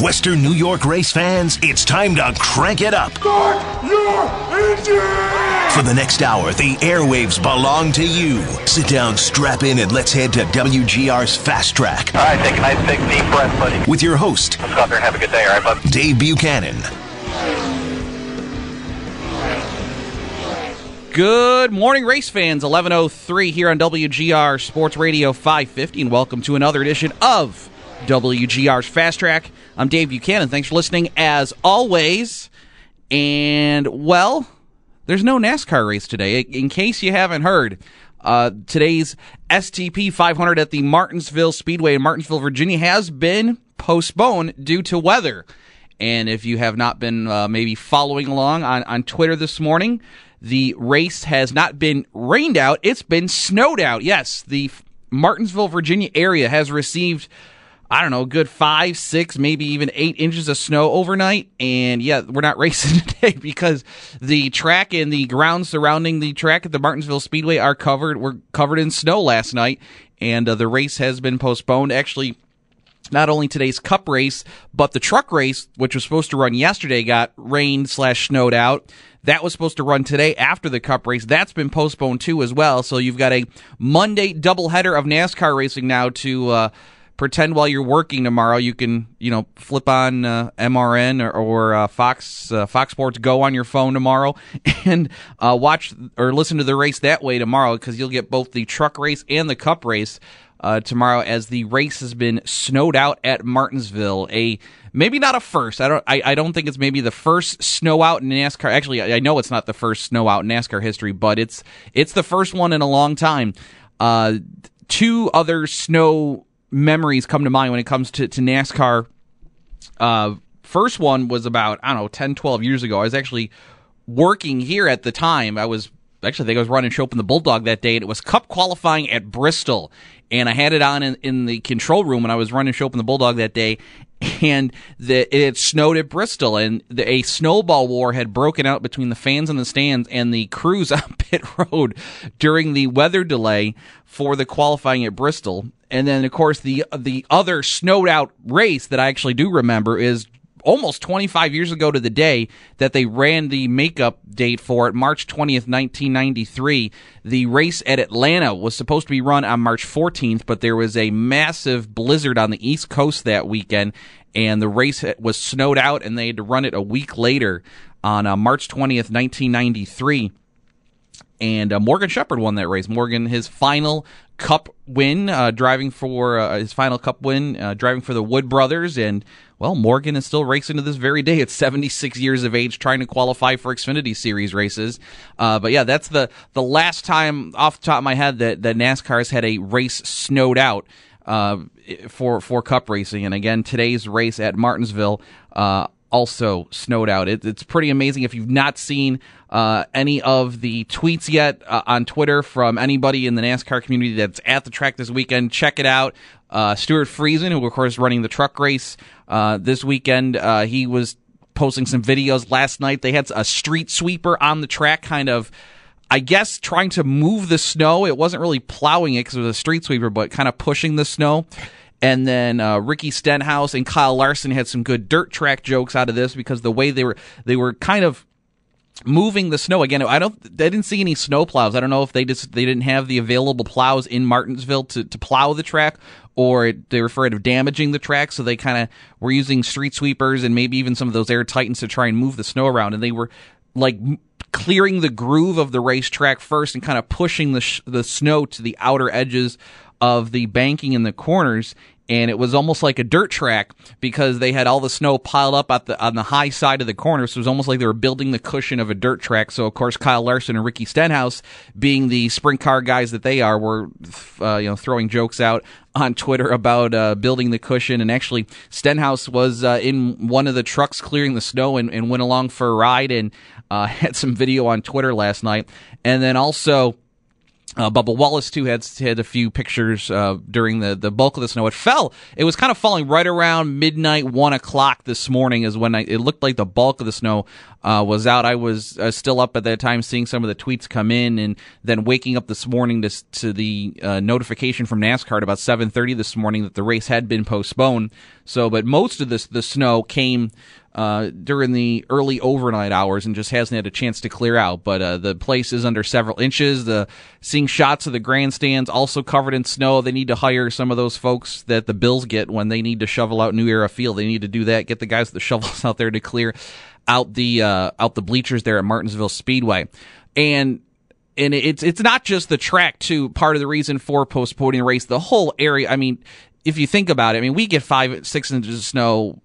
Western New York race fans, it's time to crank it up. Start your engine! For the next hour, the airwaves belong to you. Sit down, strap in, and let's head to WGR's Fast Track All right, take a nice big deep breath, buddy. with your host, Let's go out there and have a good day, all right, bud? Dave Buchanan. Good morning, race fans. 1103 here on WGR Sports Radio 550, and welcome to another edition of WGR's Fast Track. I'm Dave Buchanan. Thanks for listening as always. And, well, there's no NASCAR race today. In case you haven't heard, uh, today's STP 500 at the Martinsville Speedway in Martinsville, Virginia has been postponed due to weather. And if you have not been uh, maybe following along on, on Twitter this morning, the race has not been rained out, it's been snowed out. Yes, the Martinsville, Virginia area has received, I don't know, good five, six, maybe even eight inches of snow overnight. And yeah, we're not racing today because the track and the grounds surrounding the track at the Martinsville Speedway are covered, were covered in snow last night. And uh, the race has been postponed. Actually, not only today's cup race, but the truck race, which was supposed to run yesterday, got rained slash snowed out. That was supposed to run today after the cup race. That's been postponed too as well. So you've got a Monday doubleheader of NASCAR racing now to uh, pretend while you're working tomorrow. You can you know flip on uh, MRN or, or uh, Fox uh, Fox Sports Go on your phone tomorrow and uh, watch or listen to the race that way tomorrow because you'll get both the truck race and the cup race uh, tomorrow as the race has been snowed out at Martinsville. A maybe not a first. I don't. I, I don't think it's maybe the first snow out in NASCAR. Actually, I, I know it's not the first snow out in NASCAR history, but it's it's the first one in a long time. Uh, two other snow memories come to mind when it comes to, to NASCAR. Uh, first one was about I don't know 10, 12 years ago. I was actually working here at the time. I was actually I think I was running show up in the Bulldog that day, and it was Cup qualifying at Bristol, and I had it on in, in the control room when I was running show up in the Bulldog that day, and the, it had snowed at Bristol, and the, a snowball war had broken out between the fans in the stands and the crews on pit road during the weather delay for the qualifying at Bristol. And then, of course, the the other snowed out race that I actually do remember is almost 25 years ago to the day that they ran the makeup date for it, March 20th, 1993. The race at Atlanta was supposed to be run on March 14th, but there was a massive blizzard on the East Coast that weekend, and the race was snowed out, and they had to run it a week later on uh, March 20th, 1993 and uh, Morgan Shepherd won that race. Morgan, his final Cup win, uh, driving for uh, his final Cup win, uh, driving for the Wood Brothers, and well, Morgan is still racing to this very day at 76 years of age, trying to qualify for Xfinity Series races. Uh, but yeah, that's the the last time off the top of my head that that NASCAR has had a race snowed out. Uh, for for Cup racing, and again today's race at Martinsville also snowed out. It, it's pretty amazing. If you've not seen uh, any of the tweets yet uh, on Twitter from anybody in the NASCAR community that's at the track this weekend, check it out. Uh, Stewart Friesen, who of course is running the truck race uh, this weekend, uh, he was posting some videos last night. They had a street sweeper on the track, kind of. I guess trying to move the snow. It wasn't really plowing it because it was a street sweeper, but kind of pushing the snow. And then uh, Ricky Stenhouse and Kyle Larson had some good dirt track jokes out of this because the way they were they were kind of moving the snow again. I don't. I didn't see any snow plows. I don't know if they just they didn't have the available plows in Martinsville to, to plow the track, or they were afraid of damaging the track, so they kind of were using street sweepers and maybe even some of those air titans to try and move the snow around. And they were like clearing the groove of the racetrack first and kind of pushing the sh- the snow to the outer edges of the banking in the corners and it was almost like a dirt track because they had all the snow piled up at the on the high side of the corner. So it was almost like they were building the cushion of a dirt track. So of course Kyle Larson and Ricky Stenhouse, being the sprint car guys that they are, were uh, you know throwing jokes out on Twitter about uh, building the cushion. And actually, Stenhouse was uh, in one of the trucks clearing the snow and, and went along for a ride and uh, had some video on Twitter last night. And then also. Uh, Bubba Wallace too had had a few pictures uh, during the, the bulk of the snow. It fell. It was kind of falling right around midnight, one o'clock this morning is when I, it looked like the bulk of the snow uh, was out. I was uh, still up at that time, seeing some of the tweets come in, and then waking up this morning to to the uh, notification from NASCAR at about seven thirty this morning that the race had been postponed. So, but most of this the snow came uh, during the early overnight hours and just hasn't had a chance to clear out. But uh, the place is under several inches. The seeing shots of the grandstands also covered in snow. They need to hire some of those folks that the Bills get when they need to shovel out New Era Field. They need to do that. Get the guys with the shovels out there to clear out the uh, out the bleachers there at Martinsville Speedway, and and it's it's not just the track too. Part of the reason for postponing the race, the whole area. I mean, if you think about it, I mean, we get five six inches of snow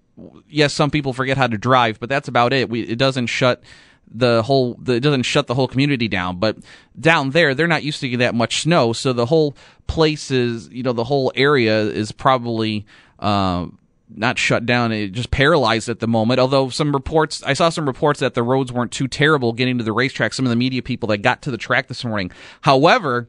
yes, some people forget how to drive, but that's about it. We, it doesn't shut the whole the, it doesn't shut the whole community down but down there they're not used to that much snow so the whole place is you know the whole area is probably uh, not shut down it just paralyzed at the moment although some reports i saw some reports that the roads weren't too terrible getting to the racetrack some of the media people that got to the track this morning however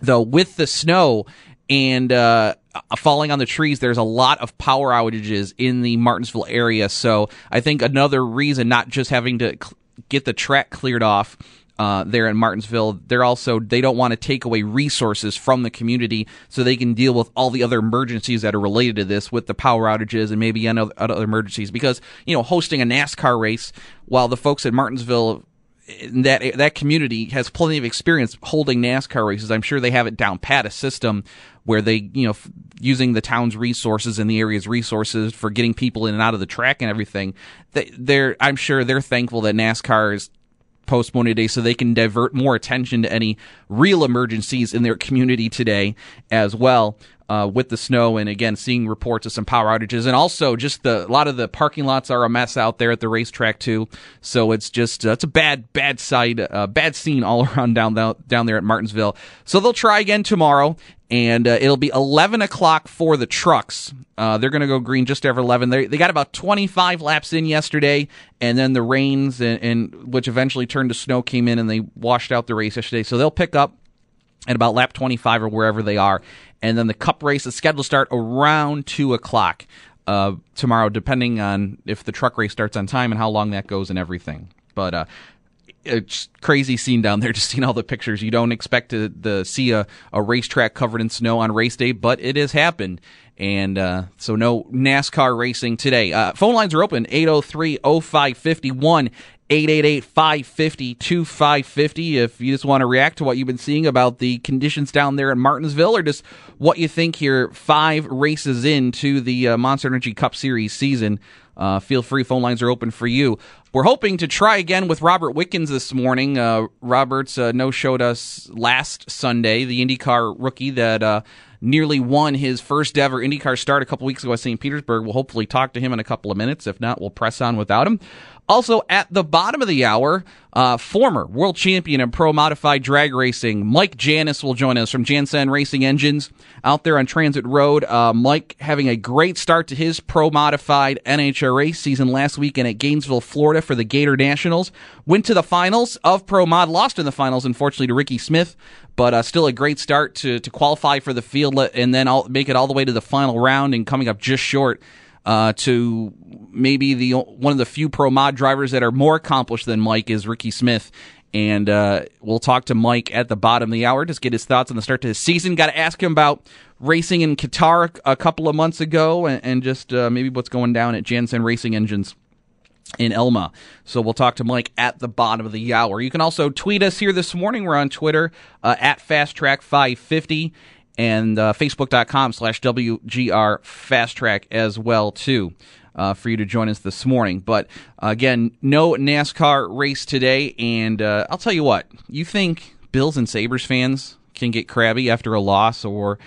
though with the snow and uh, falling on the trees, there's a lot of power outages in the Martinsville area. So I think another reason, not just having to cl- get the track cleared off. Uh, there in Martinsville, they're also they don't want to take away resources from the community, so they can deal with all the other emergencies that are related to this, with the power outages and maybe other, emergencies. Because you know, hosting a NASCAR race, while the folks at Martinsville that that community has plenty of experience holding NASCAR races. I'm sure they have it down pat a system where they, you know, f- using the town's resources and the area's resources for getting people in and out of the track and everything. They, they're, I'm sure they're thankful that NASCAR is postponed today so they can divert more attention to any real emergencies in their community today as well uh, with the snow and again seeing reports of some power outages and also just the a lot of the parking lots are a mess out there at the racetrack too so it's just uh, it's a bad bad side uh, bad scene all around down down there at Martinsville so they'll try again tomorrow and uh, it'll be 11 o'clock for the trucks. Uh, they're going to go green just after 11. They, they got about 25 laps in yesterday, and then the rains and, and which eventually turned to snow came in and they washed out the race yesterday. So they'll pick up at about lap 25 or wherever they are, and then the Cup race is scheduled to start around two o'clock uh, tomorrow, depending on if the truck race starts on time and how long that goes and everything. But uh, it's crazy scene down there. Just seeing all the pictures. You don't expect to, see a, a racetrack covered in snow on race day, but it has happened. And uh, so no NASCAR racing today. Uh, phone lines are open 803 0551 888 550 2550 if you just want to react to what you've been seeing about the conditions down there in Martinsville or just what you think here five races into the uh, Monster Energy Cup Series season. Uh, feel free, phone lines are open for you. We're hoping to try again with Robert Wickens this morning. Uh, Robert's uh, no showed us last Sunday, the IndyCar rookie that uh, nearly won his first ever IndyCar start a couple weeks ago at St. Petersburg. We'll hopefully talk to him in a couple of minutes. If not, we'll press on without him. Also, at the bottom of the hour, uh, former world champion in pro modified drag racing, Mike Janis will join us from Jansen Racing Engines out there on Transit Road. Uh, Mike having a great start to his pro modified NHRA season last weekend at Gainesville, Florida for the Gator Nationals. Went to the finals of pro mod, lost in the finals, unfortunately, to Ricky Smith, but uh, still a great start to, to qualify for the field and then all, make it all the way to the final round and coming up just short uh, to maybe the one of the few pro mod drivers that are more accomplished than Mike is Ricky Smith. And uh, we'll talk to Mike at the bottom of the hour, just get his thoughts on the start to his season. Got to ask him about racing in Qatar a couple of months ago, and, and just uh, maybe what's going down at Jansen Racing Engines in Elma. So we'll talk to Mike at the bottom of the hour. You can also tweet us here this morning. We're on Twitter uh, at FastTrack550 and uh, facebook.com slash WGR Fast Track as well, too. Uh, for you to join us this morning. But again, no NASCAR race today. And uh, I'll tell you what, you think Bills and Sabres fans can get crabby after a loss or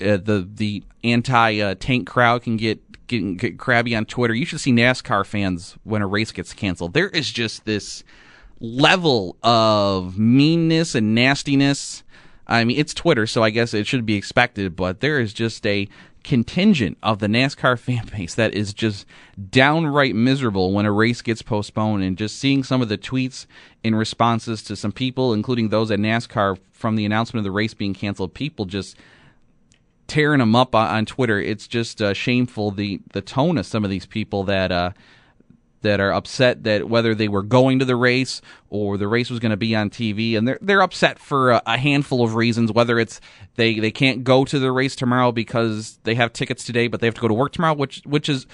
uh, the the anti uh, tank crowd can get, get get crabby on Twitter. You should see NASCAR fans when a race gets canceled. There is just this level of meanness and nastiness. I mean, it's Twitter, so I guess it should be expected, but there is just a contingent of the NASCAR fan base that is just downright miserable when a race gets postponed and just seeing some of the tweets in responses to some people, including those at NASCAR from the announcement of the race being canceled, people just tearing them up on, Twitter. It's just uh, shameful the the tone of some of these people that uh, that are upset that whether they were going to the race or the race was going to be on TV, and they're they're upset for a, a, handful of reasons. Whether it's they they can't go to the race tomorrow because they have tickets today, but they have to go to work tomorrow, which which is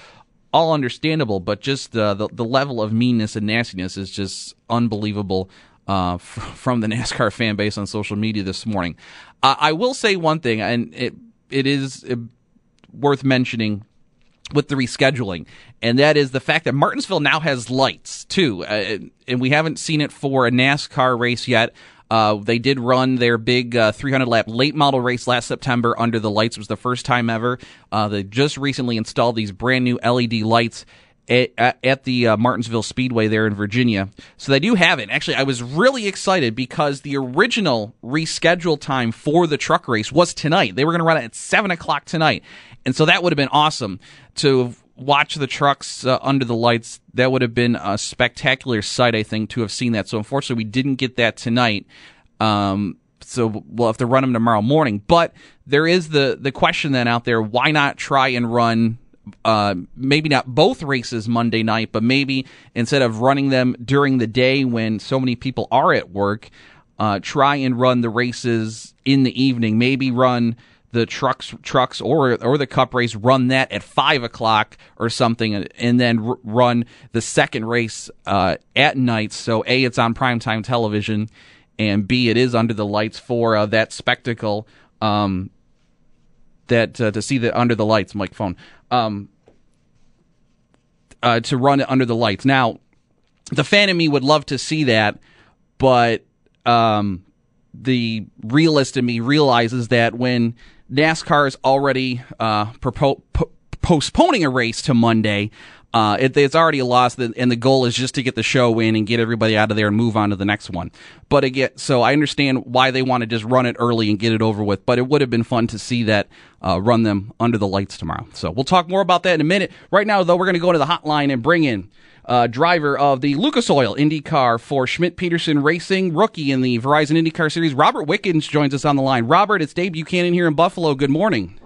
all understandable. But just uh, the the level of meanness and nastiness is just unbelievable. Uh, f- from the NASCAR fan base on social media this morning, I will say one thing, and it it is uh, worth mentioning with the rescheduling, and that is the fact that Martinsville now has lights too, uh, and we haven't seen it for a NASCAR race yet. Uh, they did run their big uh, 300 lap late model race last September under the lights. It was the first time ever. Uh, they just recently installed these brand new LED lights at, at the uh, Martinsville Speedway there in Virginia. So they do have it. Actually, I was really excited because the original rescheduled time for the truck race was tonight. They were going to run it at 7 o'clock tonight. And so that would have been awesome to watch the trucks uh, under the lights. That would have been a spectacular sight, I think, to have seen that. So unfortunately, we didn't get that tonight. Um, so we'll have to run them tomorrow morning. But there is the the question then out there: Why not try and run? Uh, maybe not both races Monday night, but maybe instead of running them during the day when so many people are at work, uh, try and run the races in the evening. Maybe run the trucks trucks or or the cup race run that at five o'clock or something and then r- run the second race uh, at night so a it's on primetime television and b it is under the lights for uh, that spectacle um, that uh, to see the under the lights microphone um, uh, to run it under the lights now the fan in me would love to see that but um, the realist in me realizes that when NASCAR is already uh, propo- po- postponing a race to Monday. Uh, it, it's already a loss, and the goal is just to get the show in and get everybody out of there and move on to the next one. But again, so I understand why they want to just run it early and get it over with. But it would have been fun to see that uh, run them under the lights tomorrow. So we'll talk more about that in a minute. Right now, though, we're going to go to the hotline and bring in uh, driver of the Lucas Oil IndyCar for Schmidt Peterson Racing, rookie in the Verizon IndyCar Series. Robert Wickens joins us on the line. Robert, it's Dave Buchanan here in Buffalo. Good morning.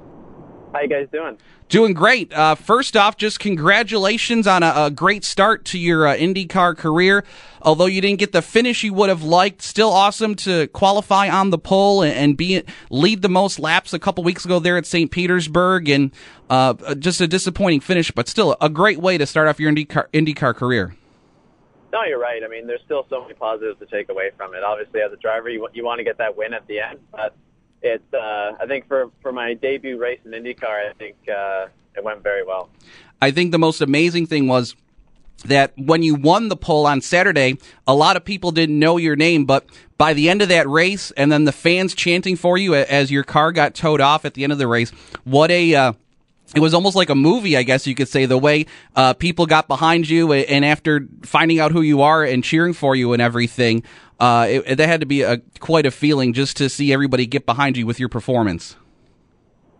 How you guys doing? Doing great. Uh, first off, just congratulations on a, a great start to your uh, IndyCar career. Although you didn't get the finish you would have liked, still awesome to qualify on the pole and, and be lead the most laps a couple weeks ago there at St. Petersburg, and uh, just a disappointing finish, but still a great way to start off your IndyCar, IndyCar career. No, you're right. I mean, there's still so many positives to take away from it. Obviously, as a driver, you you want to get that win at the end, but it uh, I think for for my debut race in IndyCar, I think uh, it went very well. I think the most amazing thing was that when you won the pole on Saturday, a lot of people didn't know your name, but by the end of that race, and then the fans chanting for you as your car got towed off at the end of the race, what a uh, it was almost like a movie, I guess you could say, the way uh, people got behind you, and after finding out who you are and cheering for you and everything, uh, it, that had to be a quite a feeling just to see everybody get behind you with your performance.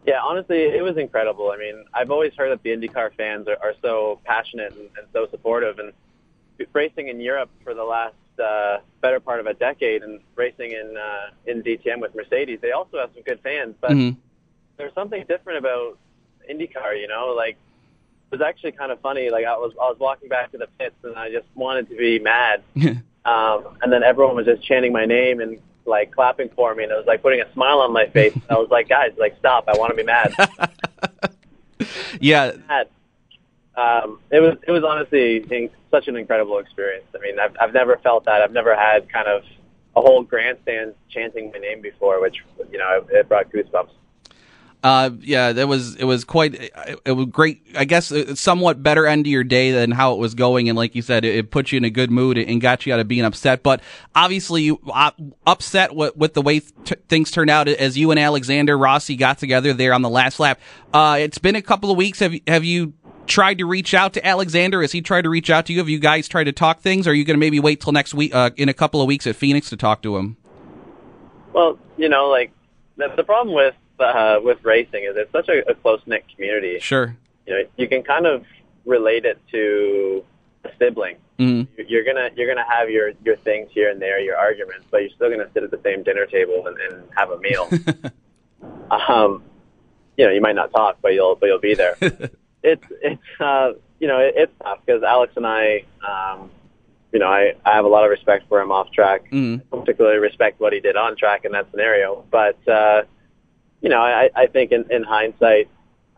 Yeah, honestly, it was incredible. I mean, I've always heard that the IndyCar fans are, are so passionate and, and so supportive, and racing in Europe for the last uh, better part of a decade, and racing in uh, in DTM with Mercedes, they also have some good fans. But mm-hmm. there's something different about IndyCar, you know, like it was actually kind of funny. Like I was I was walking back to the pits, and I just wanted to be mad. Um, and then everyone was just chanting my name and like clapping for me, and it was like putting a smile on my face. I was like, guys, like stop! I want to be mad. yeah. Mad. Um, it was it was honestly such an incredible experience. I mean, I've I've never felt that. I've never had kind of a whole grandstand chanting my name before, which you know it, it brought goosebumps. Uh, yeah, that was it was quite it was great. I guess a somewhat better end to your day than how it was going, and like you said, it, it put you in a good mood and got you out of being upset. But obviously, you uh, upset with, with the way th- things turned out as you and Alexander Rossi got together there on the last lap. Uh, it's been a couple of weeks. Have have you tried to reach out to Alexander? Has he tried to reach out to you? Have you guys tried to talk things? Or are you going to maybe wait till next week, uh, in a couple of weeks at Phoenix to talk to him? Well, you know, like the, the problem with uh, with racing is it's such a, a close knit community. Sure. You know, you can kind of relate it to a sibling. Mm-hmm. You're gonna you're gonna have your your things here and there, your arguments, but you're still gonna sit at the same dinner table and, and have a meal. um, you know, you might not talk, but you'll but you'll be there. it's it's uh, you know it, it's tough because Alex and I, um, you know, I I have a lot of respect for him off track. Mhm. I particularly respect what he did on track in that scenario, but uh, you know, I I think in, in hindsight,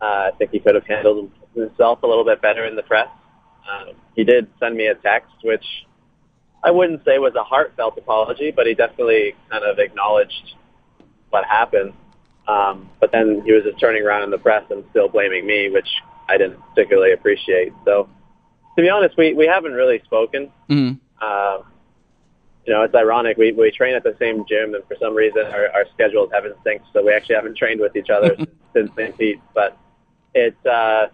uh, I think he could have handled himself a little bit better in the press. Um, he did send me a text, which I wouldn't say was a heartfelt apology, but he definitely kind of acknowledged what happened. Um, but then he was just turning around in the press and still blaming me, which I didn't particularly appreciate. So, to be honest, we, we haven't really spoken. Mhm. Uh, you know, it's ironic. We, we train at the same gym, and for some reason our, our schedules haven't synced, so we actually haven't trained with each other since, since St. Pete. But it's, uh,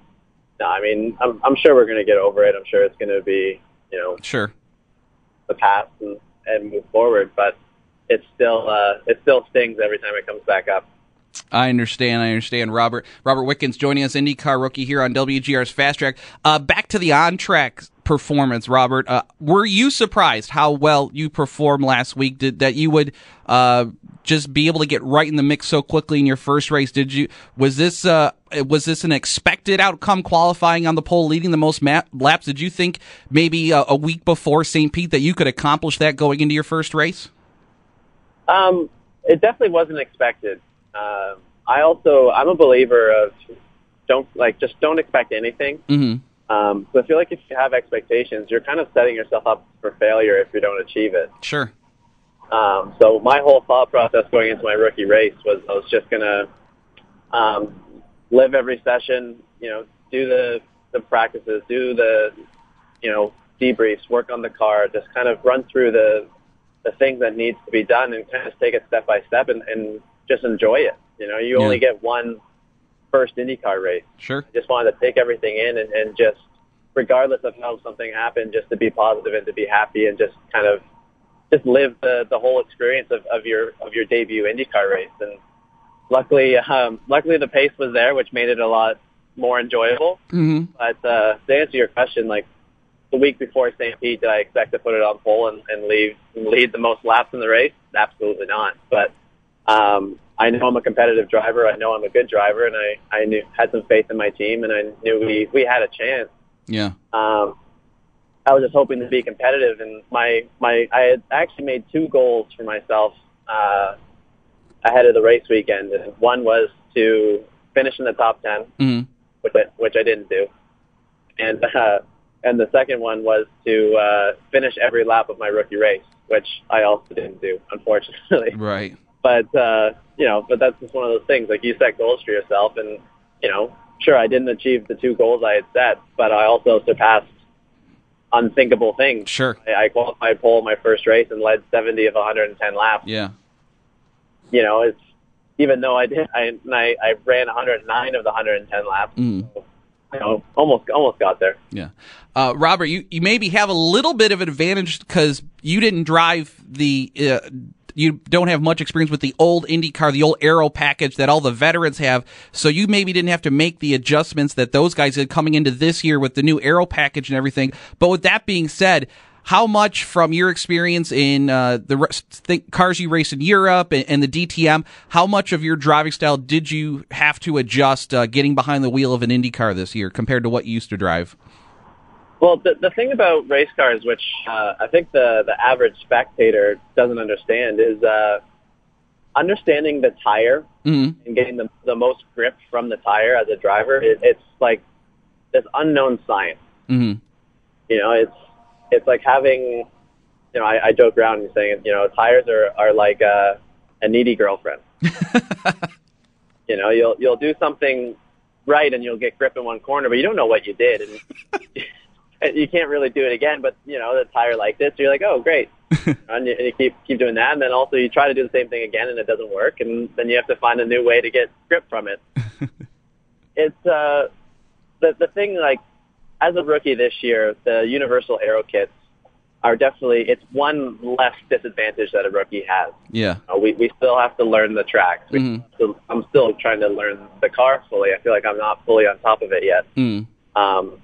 no, I mean, I'm, I'm sure we're going to get over it. I'm sure it's going to be, you know, Sure. the past and, and move forward. But it still, uh, it still stings every time it comes back up. I understand. I understand. Robert Robert Wickens joining us, IndyCar rookie here on WGR's Fast Track. Uh, back to the on track performance, Robert. Uh, were you surprised how well you performed last week? Did that you would uh, just be able to get right in the mix so quickly in your first race? Did you was this uh, was this an expected outcome qualifying on the pole, leading the most laps? Did you think maybe a, a week before St. Pete that you could accomplish that going into your first race? Um, it definitely wasn't expected. Um, I also, I'm a believer of don't like just don't expect anything. Mm-hmm. Um, so I feel like if you have expectations, you're kind of setting yourself up for failure if you don't achieve it. Sure. Um, so my whole thought process going into my rookie race was I was just gonna um, live every session, you know, do the the practices, do the you know debriefs, work on the car, just kind of run through the the things that needs to be done, and kind of take it step by step, and, and just enjoy it. You know, you Yeah. only get one first IndyCar race. Sure. I just wanted to take everything in and, and just, regardless of how something happened, just to be positive and to be happy and just kind of just live the, the whole experience of, of your of your debut IndyCar race. And luckily, um, luckily the pace was there, which made it a lot more enjoyable. Mm-hmm. But uh, to answer your question, like the week before St. Pete, did I expect to put it on pole and, and leave and lead the most laps in the race? Absolutely not. But um, I know I'm a competitive driver. I know I'm a good driver, and I I knew had some faith in my team, and I knew we we had a chance. Yeah. Um, I was just hoping to be competitive, and my my I had actually made two goals for myself uh, ahead of the race weekend, and one was to finish in the top ten, Mm-hmm. which I, which I didn't do, and uh, and the second one was to uh, finish every lap of my rookie race, which I also didn't do, unfortunately. Right. But uh, you know, but that's just one of those things. Like you set goals for yourself, and you know, sure, I didn't achieve the two goals I had set, but I also surpassed unthinkable things. Sure. I, I qualified pole in my first race and led 70 of 110 laps. Yeah. You know, it's even though I did, I and I, I ran 109 of the 110 laps. Mm. So, you know, almost almost got there. Yeah. Uh, Robert, you, you maybe have a little bit of an advantage because you didn't drive the. Uh, you don't have much experience with the old IndyCar, the old Aero package that all the veterans have. So you maybe didn't have to make the adjustments that those guys did coming into this year with the new Aero package and everything. But with that being said, how much from your experience in uh, the th- cars you race in Europe and, and the DTM, how much of your driving style did you have to adjust uh, getting behind the wheel of an IndyCar this year compared to what you used to drive? Well, the, the thing about race cars, which uh, I think the, the average spectator doesn't understand, is uh, understanding the tire Mm-hmm. and getting the, the most grip from the tire as a driver. It, it's like this unknown science. Mm-hmm. You know, it's it's like having, you know, I, I joke around and saying, you know, tires are are like a, a needy girlfriend. You know, you'll you'll do something right and you'll get grip in one corner, but you don't know what you did, and you can't really do it again. But you know, the tire like this, you're like, oh, great, and, you, and you keep keep doing that, and then also you try to do the same thing again, and it doesn't work, and then you have to find a new way to get grip from it. it's uh, the the thing like as a rookie this year, the universal aero kits are definitely it's one less disadvantage that a rookie has. Yeah, uh, we we still have to learn the tracks. Mhm. Still, I'm still trying to learn the car fully. I feel like I'm not fully on top of it yet. Mm. Um,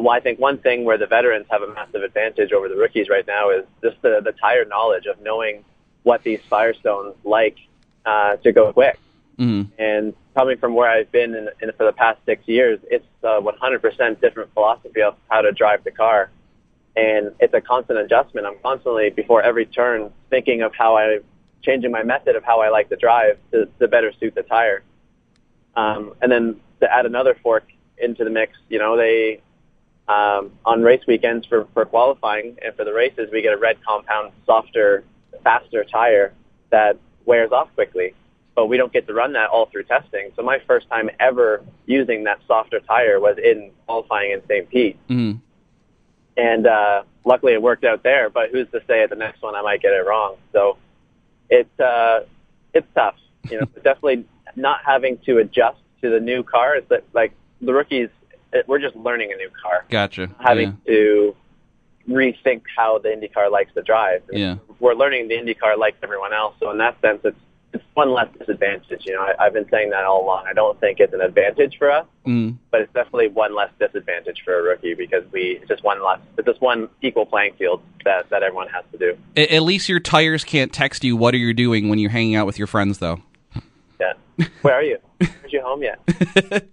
but I think one thing where the veterans have a massive advantage over the rookies right now is just the, the tire knowledge of knowing what these Firestones like uh, to go quick. Mm. And coming from where I've been in, in for the past six years, it's a 100% different philosophy of how to drive the car. And it's a constant adjustment. I'm constantly, before every turn, thinking of how I, changing my method of how I like to drive to, to better suit the tire. Um, and then to add another fork into the mix, you know, they, um, on race weekends for, for qualifying and for the races, we get a red compound, softer, faster tire that wears off quickly. But we don't get to run that all through testing. So my first time ever using that softer tire was in qualifying in St. Pete. Mm. And uh, luckily it worked out there, but who's to say at the next one I might get it wrong. So it's, uh, it's tough. You know, definitely not having to adjust to the new car. It's that, like the rookies, we're just learning a new car Gotcha. having to rethink how the IndyCar likes to drive. Yeah. We're learning the IndyCar likes everyone else, so in that sense, it's it's one less disadvantage. You know, I, I've been saying that all along. I don't think it's an advantage for us, Mm. but it's definitely one less disadvantage for a rookie because we it's just one less. It's just one equal playing field that that everyone has to do. At least your tires can't text you what are you doing when you're hanging out with your friends, though. Yeah. Where are you? Where's you home yet?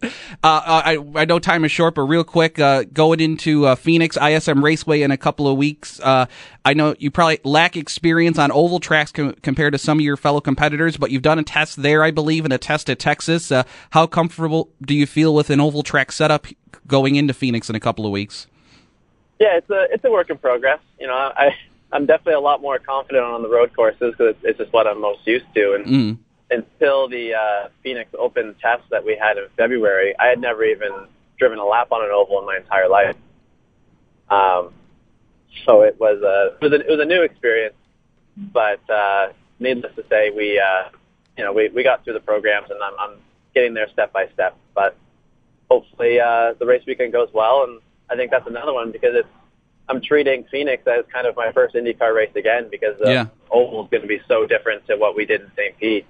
Uh, I, I know time is short, but real quick, uh, going into uh, Phoenix ISM Raceway in a couple of weeks. Uh, I know you probably lack experience on oval tracks com- compared to some of your fellow competitors, but you've done a test there, I believe, and a test at Texas. Uh, how comfortable do you feel with an oval track setup going into Phoenix in a couple of weeks? Yeah, it's a it's a work in progress. You know, I I'm definitely a lot more confident on the road courses because it's, it's just what I'm most used to. And Mm. Until the uh, Phoenix Open test that we had in February, I had never even driven a lap on an oval in my entire life. Um, so it was a it was a, it was a new experience, but uh, needless to say, we uh, you know we we got through the programs and I'm, I'm getting there step by step. But hopefully uh, the race weekend goes well, and I think that's another one because it's I'm treating Phoenix as kind of my first IndyCar race again because the Yeah. oval is going to be so different to what we did in St. Pete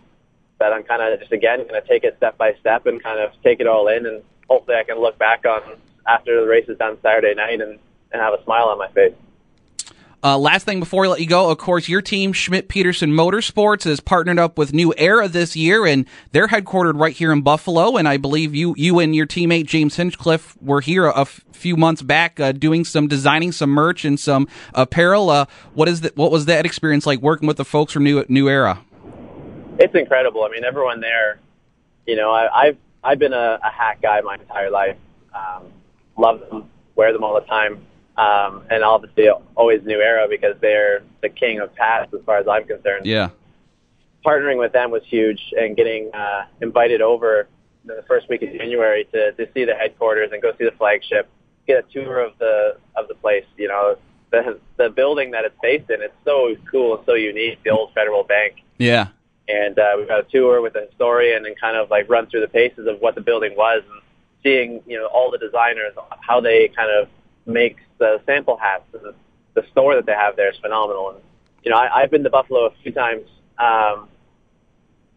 that I'm kind of just again going to take it step by step and kind of take it all in, and hopefully I can look back on after the race is done Saturday night and and have a smile on my face. Uh, last thing before I let you go, of course, your team, Schmidt Peterson Motorsports, has partnered up with New Era this year, and they're headquartered right here in Buffalo. And I believe you, you and your teammate James Hinchcliffe were here a few months back, uh, doing some designing some merch and some apparel. Uh, what is that? What was that experience like working with the folks from New New Era? It's incredible. I mean, everyone there, you know, I, I've I've been a, a hat guy my entire life. Um, love them, wear them all the time, um, and obviously always New Era because they're the king of hats as far as I'm concerned. Yeah. Partnering with them was huge, and getting uh, invited over the first week of January to to see the headquarters and go see the flagship, get a tour of the of the place. You know, the the building that it's based in. It's so cool and so unique. The old Federal Bank Yeah. And uh, we got a tour with a historian and kind of like run through the paces of what the building was and seeing you know all the designers how they kind of make the sample hats and the store that they have there is phenomenal and you know I, I've been to Buffalo a few times um,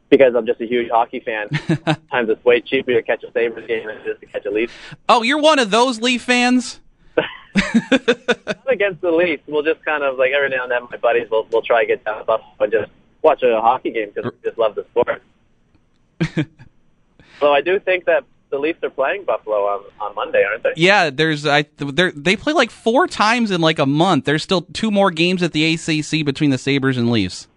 because I'm just a huge hockey fan. Sometimes it's way cheaper to catch a Sabres game than it is to catch a Leafs. Oh, you're one of those Leaf fans. Not against the Leafs. We'll just kind of like every now and then my buddies will will try to get down to Buffalo and just watch a hockey game because we just love the sport. so I do think that the Leafs are playing Buffalo on on Monday, aren't they? Yeah, there's I they're- play like four times in like a month. There's still two more games at the ACC between the Sabres and Leafs.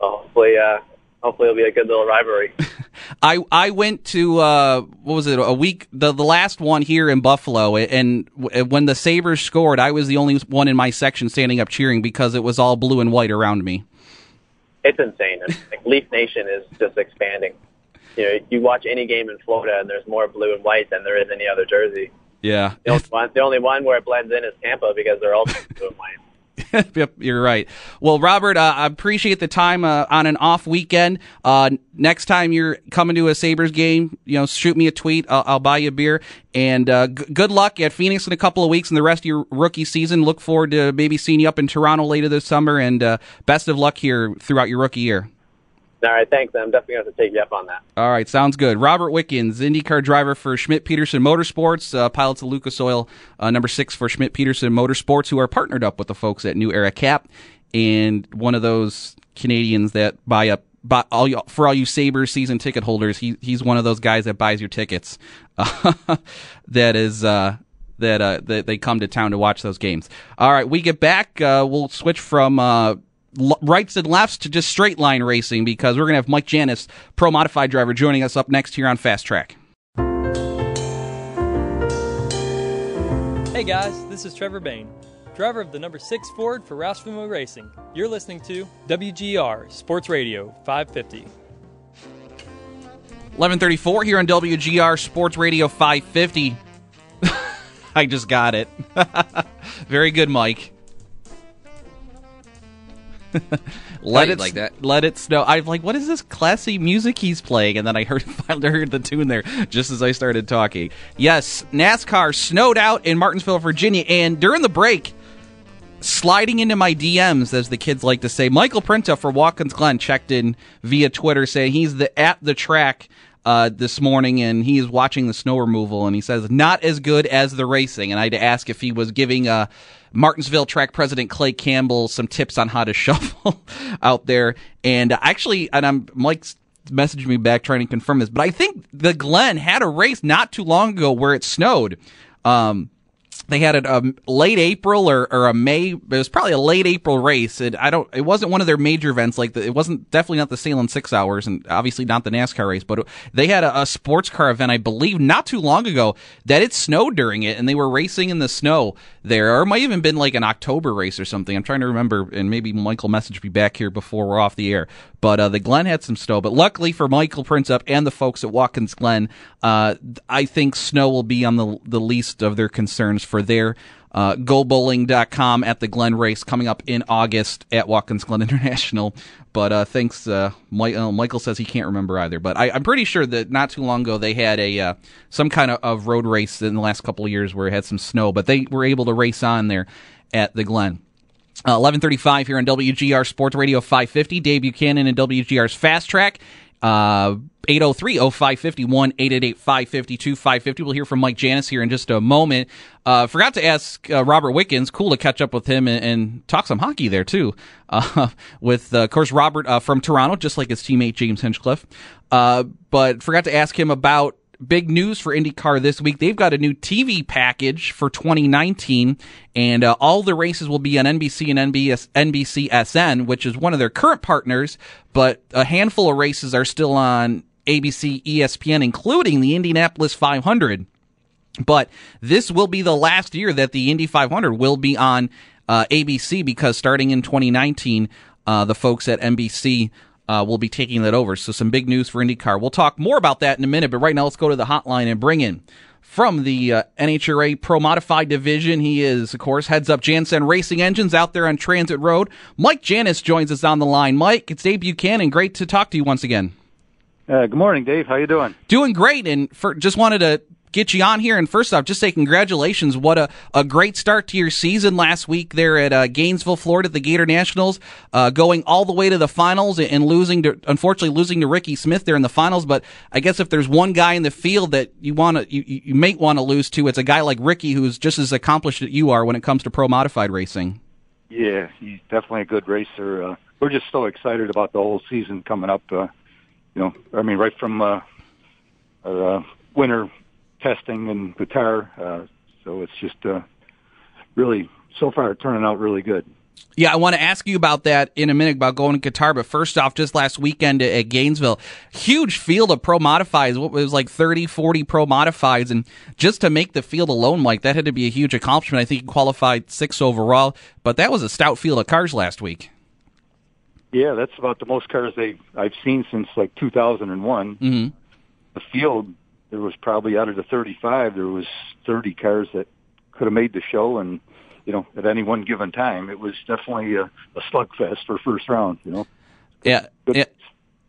So hopefully, uh, hopefully it'll be a good little rivalry. I I went to uh what was it a week the the last one here in Buffalo and w- when the Sabres scored I was the only one in my section standing up cheering because it was all blue and white around me. It's insane. And, like, Leaf Nation is just expanding. you know, you watch any game in Florida, and there's more blue and white than there is any other jersey. Yeah. The only one, the only one where it blends in is Tampa because they're all blue and white. yep, you're right. Well, Robert, uh, I appreciate the time uh, on an off weekend. Uh, next time you're coming to a Sabres game, you know, shoot me a tweet. I'll, I'll buy you a beer. And uh, g- good luck at Phoenix in a couple of weeks and the rest of your rookie season. Look forward to maybe seeing you up in Toronto later this summer. And uh, best of luck here throughout your rookie year. All right, thanks. I'm definitely going to take you up on that. All right, sounds good. Robert Wickens, IndyCar driver for Schmidt Peterson Motorsports, uh, pilots of Lucas Oil, uh, number six for Schmidt Peterson Motorsports, who are partnered up with the folks at New Era Cap, and one of those Canadians that buy up. Buy all you, for all you Sabres season ticket holders, he he's one of those guys that buys your tickets. that is uh, that uh, that they come to town to watch those games. All right, we get back. Uh, we'll switch from uh, l- rights and lefts to just straight line racing because we're going to have Mike Janis, pro modified driver, joining us up next here on Fast Track. Hey guys, this is Trevor Bayne, driver of the number 6 Ford for Roush Fenway Racing. You're listening to WGR Sports Radio 550. 1134 here on WGR Sports Radio 550. I just got it. Very good, Mike. let it like that. Let it snow. I'm like, what is this classy music he's playing? And then I heard finally heard the tune there just as I started talking. Yes, NASCAR snowed out in Martinsville, Virginia, and during the break, sliding into my DMs, as the kids like to say, Michael Printup for Watkins Glen checked in via Twitter saying he's the at the track uh, this morning and he is watching the snow removal and he says not as good as the racing. And I had to ask if he was giving uh, Martinsville track president Clay Campbell some tips on how to shovel out there. And actually, and I'm Mike's messaged me back trying to confirm this, but I think the Glen had a race not too long ago where it snowed. Um, they had a, a late April or, or a May. It was probably a late April race. It, I don't. It wasn't one of their major events. Like the, it wasn't definitely not the Sahlen's Six Hours, and obviously not the NASCAR race. But they had a, a sports car event, I believe, not too long ago that it snowed during it, and they were racing in the snow there. Or it might even been like an October race or something. I'm trying to remember, and maybe Michael messaged me back here before we're off the air. But uh, the Glen had some snow. But luckily for Michael Printup and the folks at Watkins Glen, uh, I think snow will be on the the least of their concerns for their uh, GoBowling.com at the Glen race coming up in August at Watkins Glen International. But uh, thanks, uh, Mike, uh, Michael says he can't remember either. But I, I'm pretty sure that not too long ago they had a uh, some kind of, of road race in the last couple of years where it had some snow, but they were able to race on there at the Glen. Uh, 1135 here on WGR Sports Radio 550. Dave Buchanan and WGR's Fast Track. Uh, 803-0551, 888-552-550. We'll hear from Mike Janis here in just a moment. Uh, forgot to ask uh, Robert Wickens. Cool to catch up with him and, and talk some hockey there, too. Uh, with, uh, of course, Robert uh, from Toronto, just like his teammate James Hinchcliffe. Uh, but forgot to ask him about big news for IndyCar this week. They've got a new TV package for 2019, and uh, all the races will be on NBC and NBS, NBCSN, which is one of their current partners, but a handful of races are still on ABC, ESPN, including the Indianapolis 500. But this will be the last year that the Indy 500 will be on uh, ABC because starting in 2019, uh, the folks at NBC uh, will be taking that over. So some big news for IndyCar. We'll talk more about that in a minute, but right now let's go to the hotline and bring in from the uh, NHRA Pro Modified Division. He is, of course, heads up Jansen Racing Engines out there on Transit Road. Mike Janis joins us on the line. Mike, it's Dave Buchanan. Great to talk to you once again. Uh, good morning, Dave. How you doing? Doing great, and for, just wanted to get you on here. And first off, just say congratulations. What a, a great start to your season last week there at uh, Gainesville, Florida, the Gator Nationals, uh, going all the way to the finals and losing to, unfortunately, losing to Ricky Smith there in the finals. But I guess if there's one guy in the field that you want to, you, you may want to lose to, it's a guy like Ricky who's just as accomplished as you are when it comes to pro modified racing. Yeah, he's definitely a good racer. Uh, we're just so excited about the whole season coming up. Uh, you know, I mean, right from uh, our uh, winter testing and Qatar. Uh, so it's just uh, really so far turning out really good. Yeah, I want to ask you about that in a minute about going to Qatar. But first off, just last weekend at Gainesville, huge field of pro modifieds. What was like 30, 40 pro modifieds. And just to make the field alone, Mike, that had to be a huge accomplishment. I think he qualified six overall, but that was a stout field of cars last week. Yeah, that's about the most cars they I've seen since like 2001. Mm-hmm. the field, there was probably out of the 35, there was 30 cars that could have made the show, and you know, at any one given time, it was definitely a, a slugfest for first round. You know. Yeah. yeah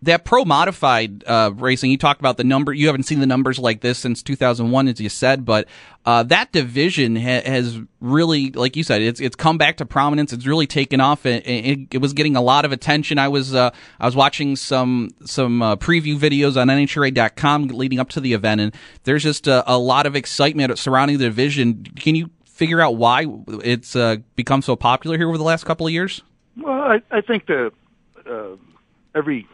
that pro modified uh, racing, you talked about the number. You haven't seen the numbers like this since 2001, as you said, but uh, that division ha- has really, like you said, it's it's come back to prominence. It's really taken off. It, it, it was getting a lot of attention. I was uh, I was watching some some uh, preview videos on NHRA.com leading up to the event, and there's just a, a lot of excitement surrounding the division. Can you figure out why it's uh, become so popular here over the last couple of years? Well, I, I think the uh, every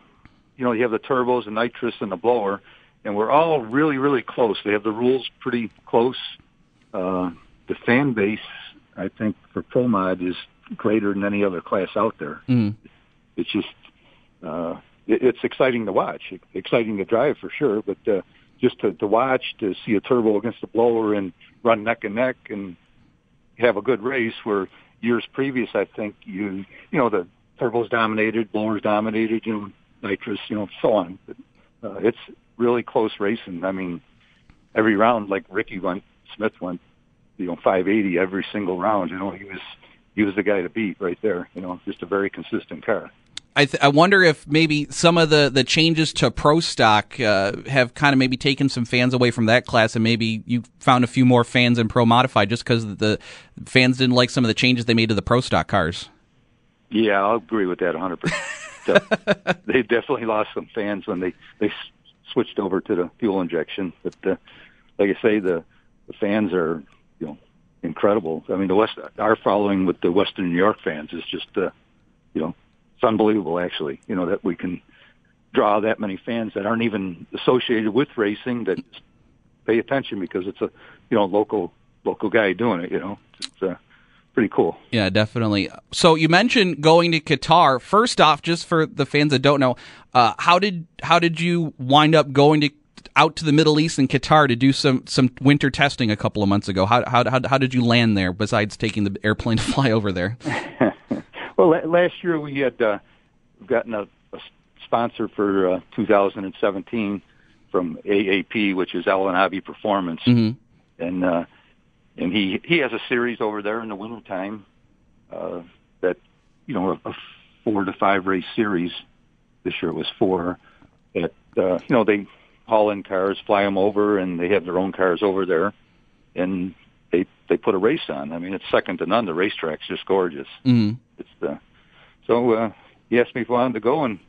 you know, you have the turbos, the nitrous, and the blower, and we're all really, really close. They have the rules pretty close. Uh, the fan base, I think, for Pro Mod is greater than any other class out there. Mm. It's just, uh, it, it's exciting to watch, exciting to drive for sure, but uh, just to, to watch, to see a turbo against a blower and run neck and neck and have a good race where years previous, I think you, you know, the turbos dominated, blowers dominated, you know, nitrous, you know, so on. But, uh, it's really close racing. I mean, every round, like Ricky went, Smith went, you know, 580 every single round. You know, he was he was the guy to beat right there. You know, just a very consistent car. I, th- I wonder if maybe some of the, the changes to pro stock uh, have kind of maybe taken some fans away from that class, and maybe you found a few more fans in pro modified just because the fans didn't like some of the changes they made to the pro stock cars. Yeah, I'll agree with that 100. percent they definitely lost some fans when they they switched over to the fuel injection. But uh, like I say, the the fans are you know incredible. I mean, the West our following with the Western New York fans is just uh, you know it's unbelievable. Actually, you know that we can draw that many fans that aren't even associated with racing that pay attention because it's a you know local local guy doing it. You know, it's uh, pretty cool. Yeah, definitely. So you mentioned going to Qatar. First off, just for the fans that don't know, uh, how did how did you wind up going to out to the Middle East and Qatar to do some some winter testing a couple of months ago? How how how, how did you land there? Besides taking the airplane to fly over there. well, last year we had uh, gotten a, a sponsor for uh, 2017 from AAP, which is Al Anabi Performance, mm-hmm. and uh, and he he has a series over there in the wintertime uh, that you know a, a four to five race series. This year it was four. That uh, you know they haul in cars, fly them over, and they have their own cars over there, and they they put a race on. I mean, it's second to none. The racetrack's just gorgeous. Mm-hmm. It's the so uh, he asked me if I wanted to go, and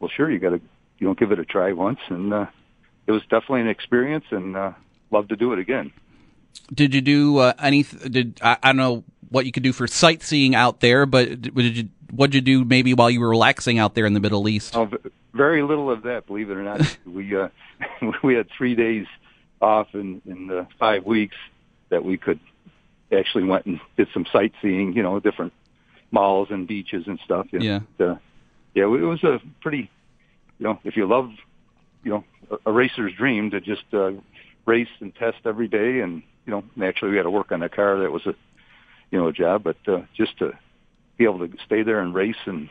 well, sure, you got to you know give it a try once, and uh, it was definitely an experience, and uh, love to do it again. Did you do uh, any? Did I, I, don't know what you could do for sightseeing out there, but did you? What did you do maybe while you were relaxing out there in the Middle East? Oh, very little of that, believe it or not. we uh, we had three days off in in the five weeks that we could actually went and did some sightseeing. You know, different malls and beaches and stuff. And, yeah. Uh, yeah, it was a pretty. You know, if you love, you know, a, a racer's dream to just uh, race and test every day and you know, naturally we had to work on the car. That was a, you know, a job, but uh, just to be able to stay there and race and,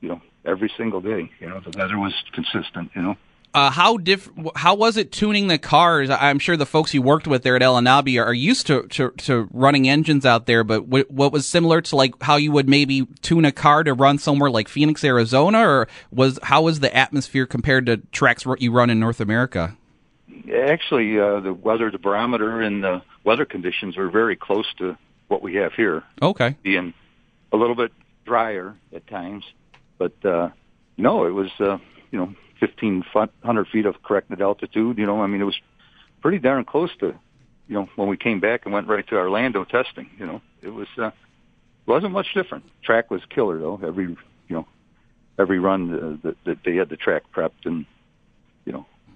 you know, every single day, you know, the weather was consistent, you know. Uh, how diff- How was it tuning the cars? I'm sure the folks you worked with there at Al Anabi are used to, to, to running engines out there. But w- what was similar to like how you would maybe tune a car to run somewhere like Phoenix, Arizona, or was how was the atmosphere compared to tracks you run in North America? Actually, uh, the weather, the barometer, and the weather conditions are very close to what we have here. Okay. Being a little bit drier at times, but uh, no, it was uh, you know fifteen hundred feet of corrected altitude. You know, I mean, it was pretty darn close to you know when we came back and went right to Orlando testing. You know, it was uh, wasn't much different. Track was killer though. Every you know every run uh, that, that they had the track prepped and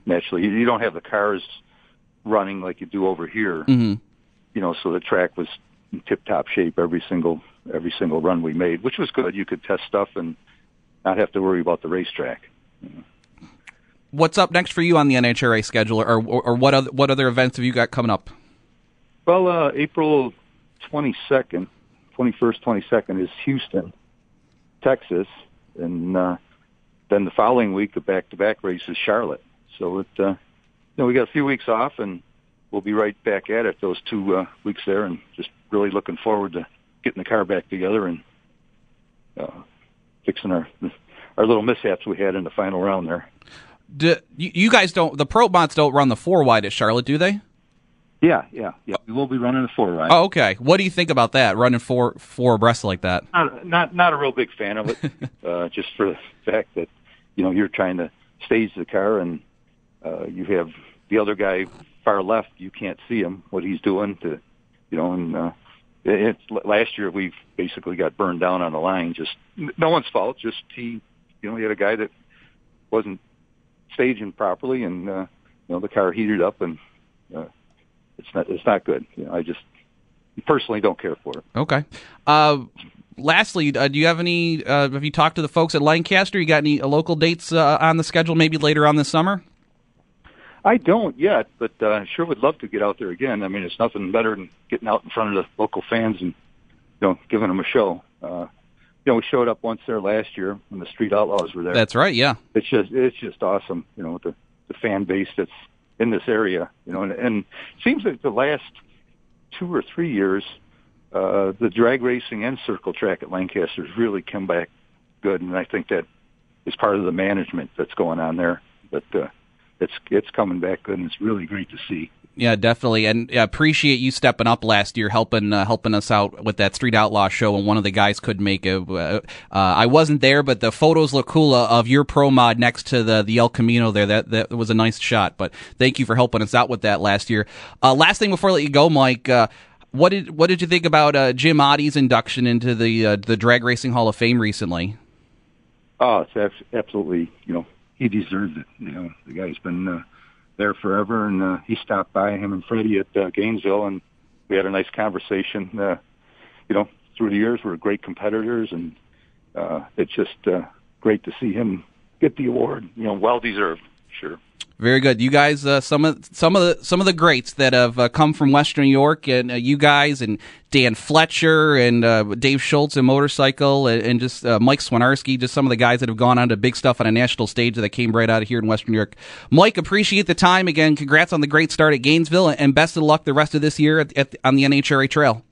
naturally you don't have the cars running like you do over here. Mm-hmm. You know, so the track was in tip top shape every single every single run we made, which was good. You could test stuff and not have to worry about the racetrack. What's up next for you on the NHRA schedule, or or, or what other what other events have you got coming up? Well, uh, April twenty second, twenty first, twenty second is Houston, Texas, and uh, then the following week the back to back race is Charlotte. So it uh, know, we got a few weeks off, and we'll be right back at it those two uh, weeks there, and just really looking forward to getting the car back together and uh, fixing our our little mishaps we had in the final round there. Do, you, you guys don't the pro mods don't run the four wide at Charlotte, do they? Yeah, yeah, yeah. We will be running a four wide. Oh, okay. What do you think about that? Running four four abreast like that? Not not not a real big fan of it. uh, just for the fact that you know you're trying to stage the car and uh, you have the other guy far left. You can't see him what he's doing to you know and. uh it, it, last year we basically got burned down on the line. Just no one's fault. Just he, you know, he had a guy that wasn't staging properly, and uh, you know the car heated up, and uh, it's not it's not good. You know, I just personally don't care for it. Okay. Uh, lastly, uh, do you have any? Uh, have you talked to the folks at Lancaster? You got any uh, local dates uh, on the schedule? Maybe later on this summer. I don't yet, but uh, sure would love to get out there again. I mean, it's nothing better than getting out in front of the local fans and you know giving them a show. Uh, you know, we showed up once there last year when the Street Outlaws were there. That's right. Yeah, it's just it's just awesome. You know, with the the fan base that's in this area. You know, and, and it seems like the last two or three years, uh, the drag racing and circle track at Lancaster has really come back good, and I think that is part of the management that's going on there. But uh, it's it's coming back good, and it's really great to see. Yeah, definitely, and yeah, appreciate you stepping up last year, helping uh, helping us out with that Street Outlaw show. And one of the guys couldn't make it. Uh, uh, I wasn't there, but the photos look cool uh, of your pro mod next to the the El Camino there. That that was a nice shot. But thank you for helping us out with that last year. Uh, last thing before I let you go, Mike. Uh, what did what did you think about Jim Oddy's induction into the the Drag Racing Hall of Fame recently? Oh, it's absolutely you know he deserved it. You know, the guy's been uh, there forever, and uh, he stopped by him and Freddie at uh, Gainesville, and we had a nice conversation. Uh, you know, through the years, we're great competitors, and uh, it's just uh, great to see him get the award. You know, well deserved, sure. Very good. You guys, uh, some of some of the some of the greats that have uh, come from Western New York, and uh, you guys, and Dan Fletcher, and uh, Dave Schultz, and motorcycle, and, and just uh, Mike Swinarski, just some of the guys that have gone on to big stuff on a national stage that came right out of here in Western New York. Mike, appreciate the time again. Congrats on the great start at Gainesville, and best of luck the rest of this year at, at, on the NHRA Trail.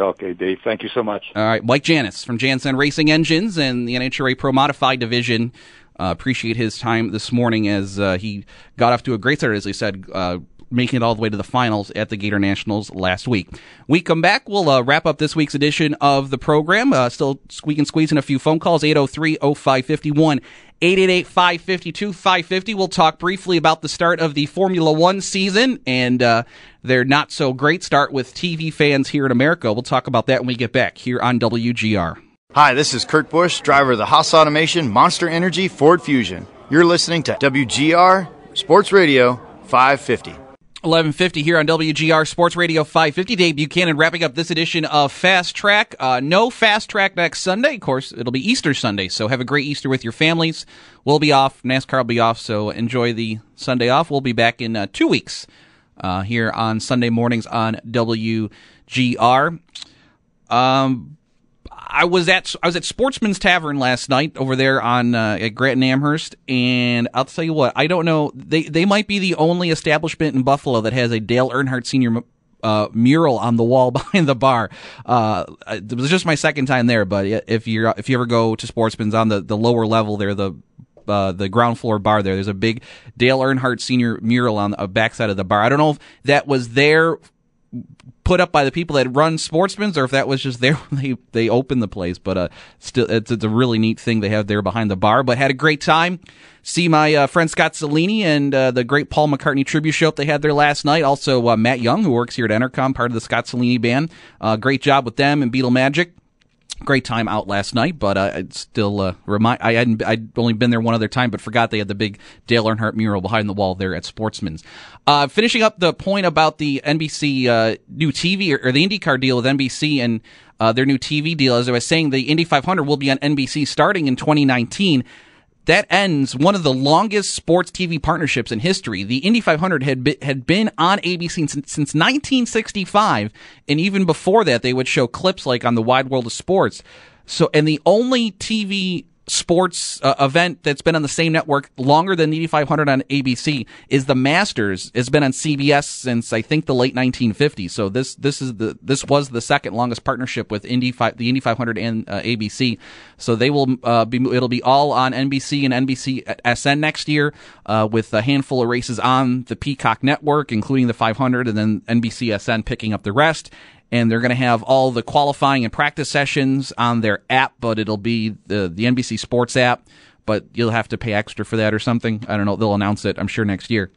Okay, Dave. Thank you so much. All right, Mike Janis from Janis Racing Engines and the NHRA Pro Modified Division. Uh, appreciate his time this morning as uh, he got off to a great start, as I said, uh, making it all the way to the finals at the Gator Nationals last week. We come back, we'll uh, wrap up this week's edition of the program. Uh, still squeaking, squeezing a few phone calls 803 0551. 888-552-550. We'll talk briefly about the start of the Formula One season and uh, their not so great start with TV fans here in America. We'll talk about that when we get back here on WGR. Hi, this is Kurt Busch, driver of the Haas Automation Monster Energy Ford Fusion. You're listening to WGR Sports Radio 550. 1150 here on WGR Sports Radio 550. Dave Buchanan wrapping up this edition of Fast Track. Uh, no Fast Track next Sunday. Of course, it'll be Easter Sunday, so have a great Easter with your families. We'll be off. NASCAR will be off, so enjoy the Sunday off. We'll be back in uh, two weeks uh, here on Sunday mornings on WGR. Um, I was at I was at Sportsman's Tavern last night over there on uh, at Grant and Amherst, and I'll tell you what, I don't know they they might be the only establishment in Buffalo that has a Dale Earnhardt Senior uh, mural on the wall behind the bar. Uh, it was just my second time there, but if you if you ever go to Sportsman's on the, the lower level there, the uh, the ground floor bar there, there's a big Dale Earnhardt Senior mural on the backside of the bar. I don't know if that was there put up by the people that run Sportsman's, or if that was just there when they they opened the place. But uh, still, it's, it's a really neat thing they have there behind the bar. But had a great time. See my uh, friend Scott Cellini and uh, the great Paul McCartney tribute show they had there last night. Also uh, Matt Young, who works here at Entercom, part of the Scott Cellini band. Uh, great job with them and Beetle Magic great time out last night, but uh, still uh, remind I hadn't I'd only been there one other time, but forgot they had the big Dale Earnhardt mural behind the wall there at Sportsman's. Uh, finishing up the point about the NBC uh, new TV or, or, the IndyCar deal with NBC and uh, their new TV deal, as I was saying, the Indy 500 will be on NBC starting in 2019 that ends one of the longest sports TV partnerships in history. The Indy 500 had been, had been on ABC since, since 1965, and even before that, they would show clips like on the Wide World of Sports. So, and the only TV sports uh, event that's been on the same network longer than the Indy 500 on ABC is the Masters. It's been on CBS since I think the late 1950s. So this this is the this was the second longest partnership with Indy the Indy 500 and uh, ABC. So they will uh, be it'll be all on NBC and NBC SN next year uh, with a handful of races on the Peacock network, including the 500, and then NBC SN picking up the rest and they're going to have all the qualifying and practice sessions on their app, but it'll be the the NBC Sports app. But you'll have to pay extra for that or something. I don't know. They'll announce it. I'm sure next year.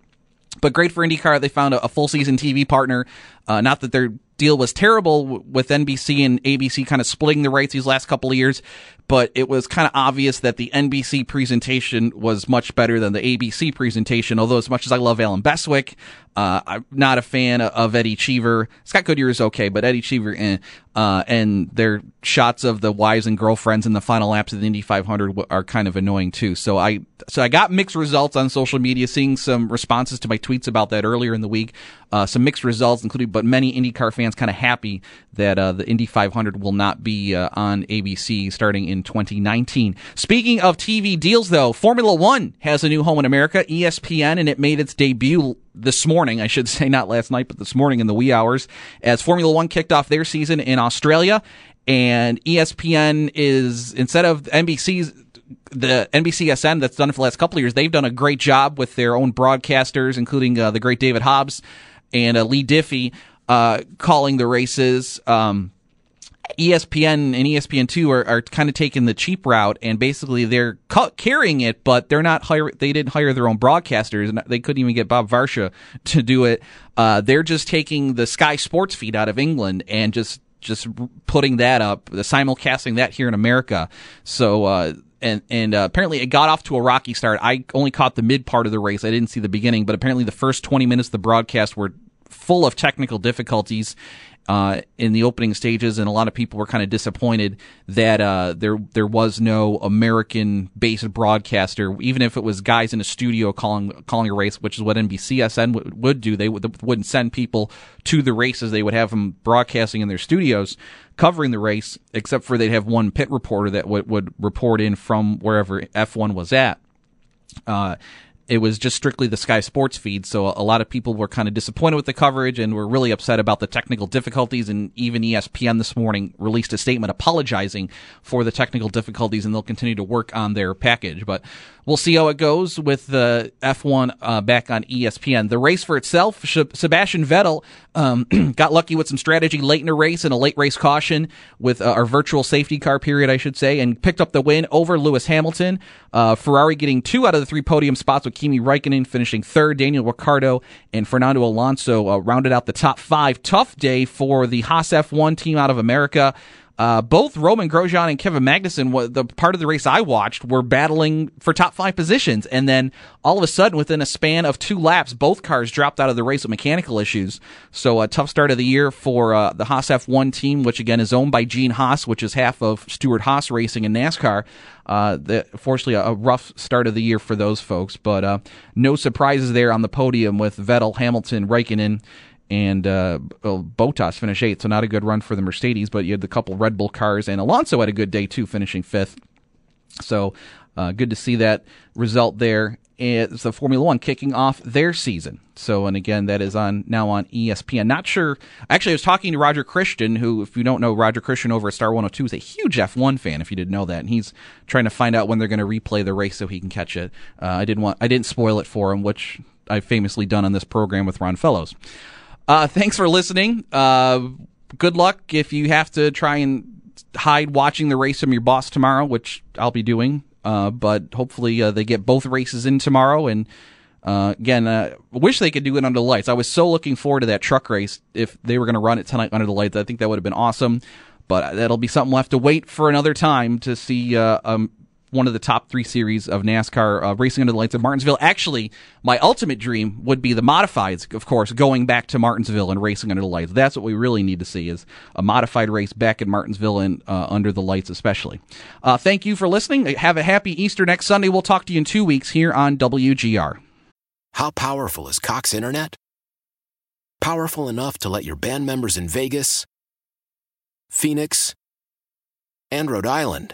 But great for IndyCar. They found a, a full season TV partner. Uh, not that their deal was terrible with NBC and ABC kind of splitting the rights these last couple of years, but it was kind of obvious that the NBC presentation was much better than the ABC presentation. Although, as much as I love Allen Bestwick, uh, I'm not a fan of Eddie Cheever. Scott Goodyear is okay, but Eddie Cheever, eh, uh, and their shots of the wives and girlfriends in the final laps of the Indy 500 are kind of annoying too. So I, so I got mixed results on social media, seeing some responses to my tweets about that earlier in the week. Uh, some mixed results, including, but many IndyCar fans kind of happy that uh, the Indy 500 will not be uh, on ABC starting in 2019. Speaking of TV deals, though, Formula One has a new home in America, ESPN, and it made its debut this morning, I should say, not last night, but this morning in the wee hours, as Formula One kicked off their season in Australia. And ESPN is, instead of NBC's, the NBCSN that's done it for the last couple of years, they've done a great job with their own broadcasters, including uh, the great David Hobbs and uh, Leigh Diffey, uh, calling the races. Um, ESPN and ESPN2 are, are kind of taking the cheap route and basically they're ca- carrying it, but they're not hire, they didn't hire their own broadcasters and they couldn't even get Bob Varsha to do it. Uh, they're just taking the Sky Sports feed out of England and just, just putting that up, the simulcasting that here in America. So, uh, and and uh, apparently it got off to a rocky start. I only caught the mid part of the race. I didn't see the beginning, but apparently the first 20 minutes of the broadcast were full of technical difficulties uh, in the opening stages, and a lot of people were kind of disappointed that uh, there there was no American-based broadcaster, even if it was guys in a studio calling calling a race, which is what NBCSN w- would do. They would, wouldn't send people to the races; they would have them broadcasting in their studios, covering the race. Except for they'd have one pit reporter that w- would report in from wherever F1 was at. Uh, it was just strictly the Sky Sports feed. So a lot of people were kind of disappointed with the coverage and were really upset about the technical difficulties. And even ESPN this morning released a statement apologizing for the technical difficulties, and they'll continue to work on their package. But we'll see how it goes with the F1 uh, back on ESPN. The race for itself, Sebastian Vettel um, got lucky with some strategy late in the race and a late race caution with uh, our virtual safety car period, I should say, and picked up the win over Lewis Hamilton. Uh, Ferrari getting two out of the three podium spots with Kimi Raikkonen finishing third. Daniel Ricciardo and Fernando Alonso uh, rounded out the top five. Tough day for the Haas F1 team out of America. Uh, both Romain Grosjean and Kevin Magnussen, the part of the race I watched, were battling for top five positions. And then all of a sudden, within a span of two laps, both cars dropped out of the race with mechanical issues. So a tough start of the year for uh, the Haas F1 team, which again is owned by Gene Haas, which is half of Stewart-Haas Racing in NASCAR. Uh, the, fortunately, a, a, rough start of the year for those folks, but uh, no surprises there on the podium with Vettel, Hamilton, Raikkonen, and uh, Bottas finished eighth, so not a good run for the Mercedes. But you had the couple Red Bull cars, and Alonso had a good day too, finishing fifth. So uh, good to see that result there. It's the Formula One kicking off their season. So, and again, that is on now on ESPN. Not sure. Actually, I was talking to Roger Christian, who, if you don't know, Roger Christian over at Star 102 is a huge F1 fan. If you didn't know that, and he's trying to find out when they're going to replay the race so he can catch it. Uh, I didn't want, I didn't spoil it for him, which I've famously done on this program with Ron Fellows. Uh, thanks for listening. Uh, good luck if you have to try and hide watching the race from your boss tomorrow, which I'll be doing. Uh, but hopefully uh, they get both races in tomorrow. And uh, again, I uh, wish they could do it under the lights. I was so looking forward to that truck race if they were going to run it tonight under the lights. I think that would have been awesome. But that'll be something we'll have to wait for another time to see um, one of the top three series of NASCAR uh, racing under the lights of Martinsville. Actually, my ultimate dream would be the modifieds, of course, going back to Martinsville and racing under the lights. That's what we really need to see is a modified race back in Martinsville and uh, under the lights, especially. Uh, thank you for listening. Have a happy Easter next Sunday. We'll talk to you in two weeks here on WGR. How powerful is Cox Internet? Powerful enough to let your band members in Vegas, Phoenix, and Rhode Island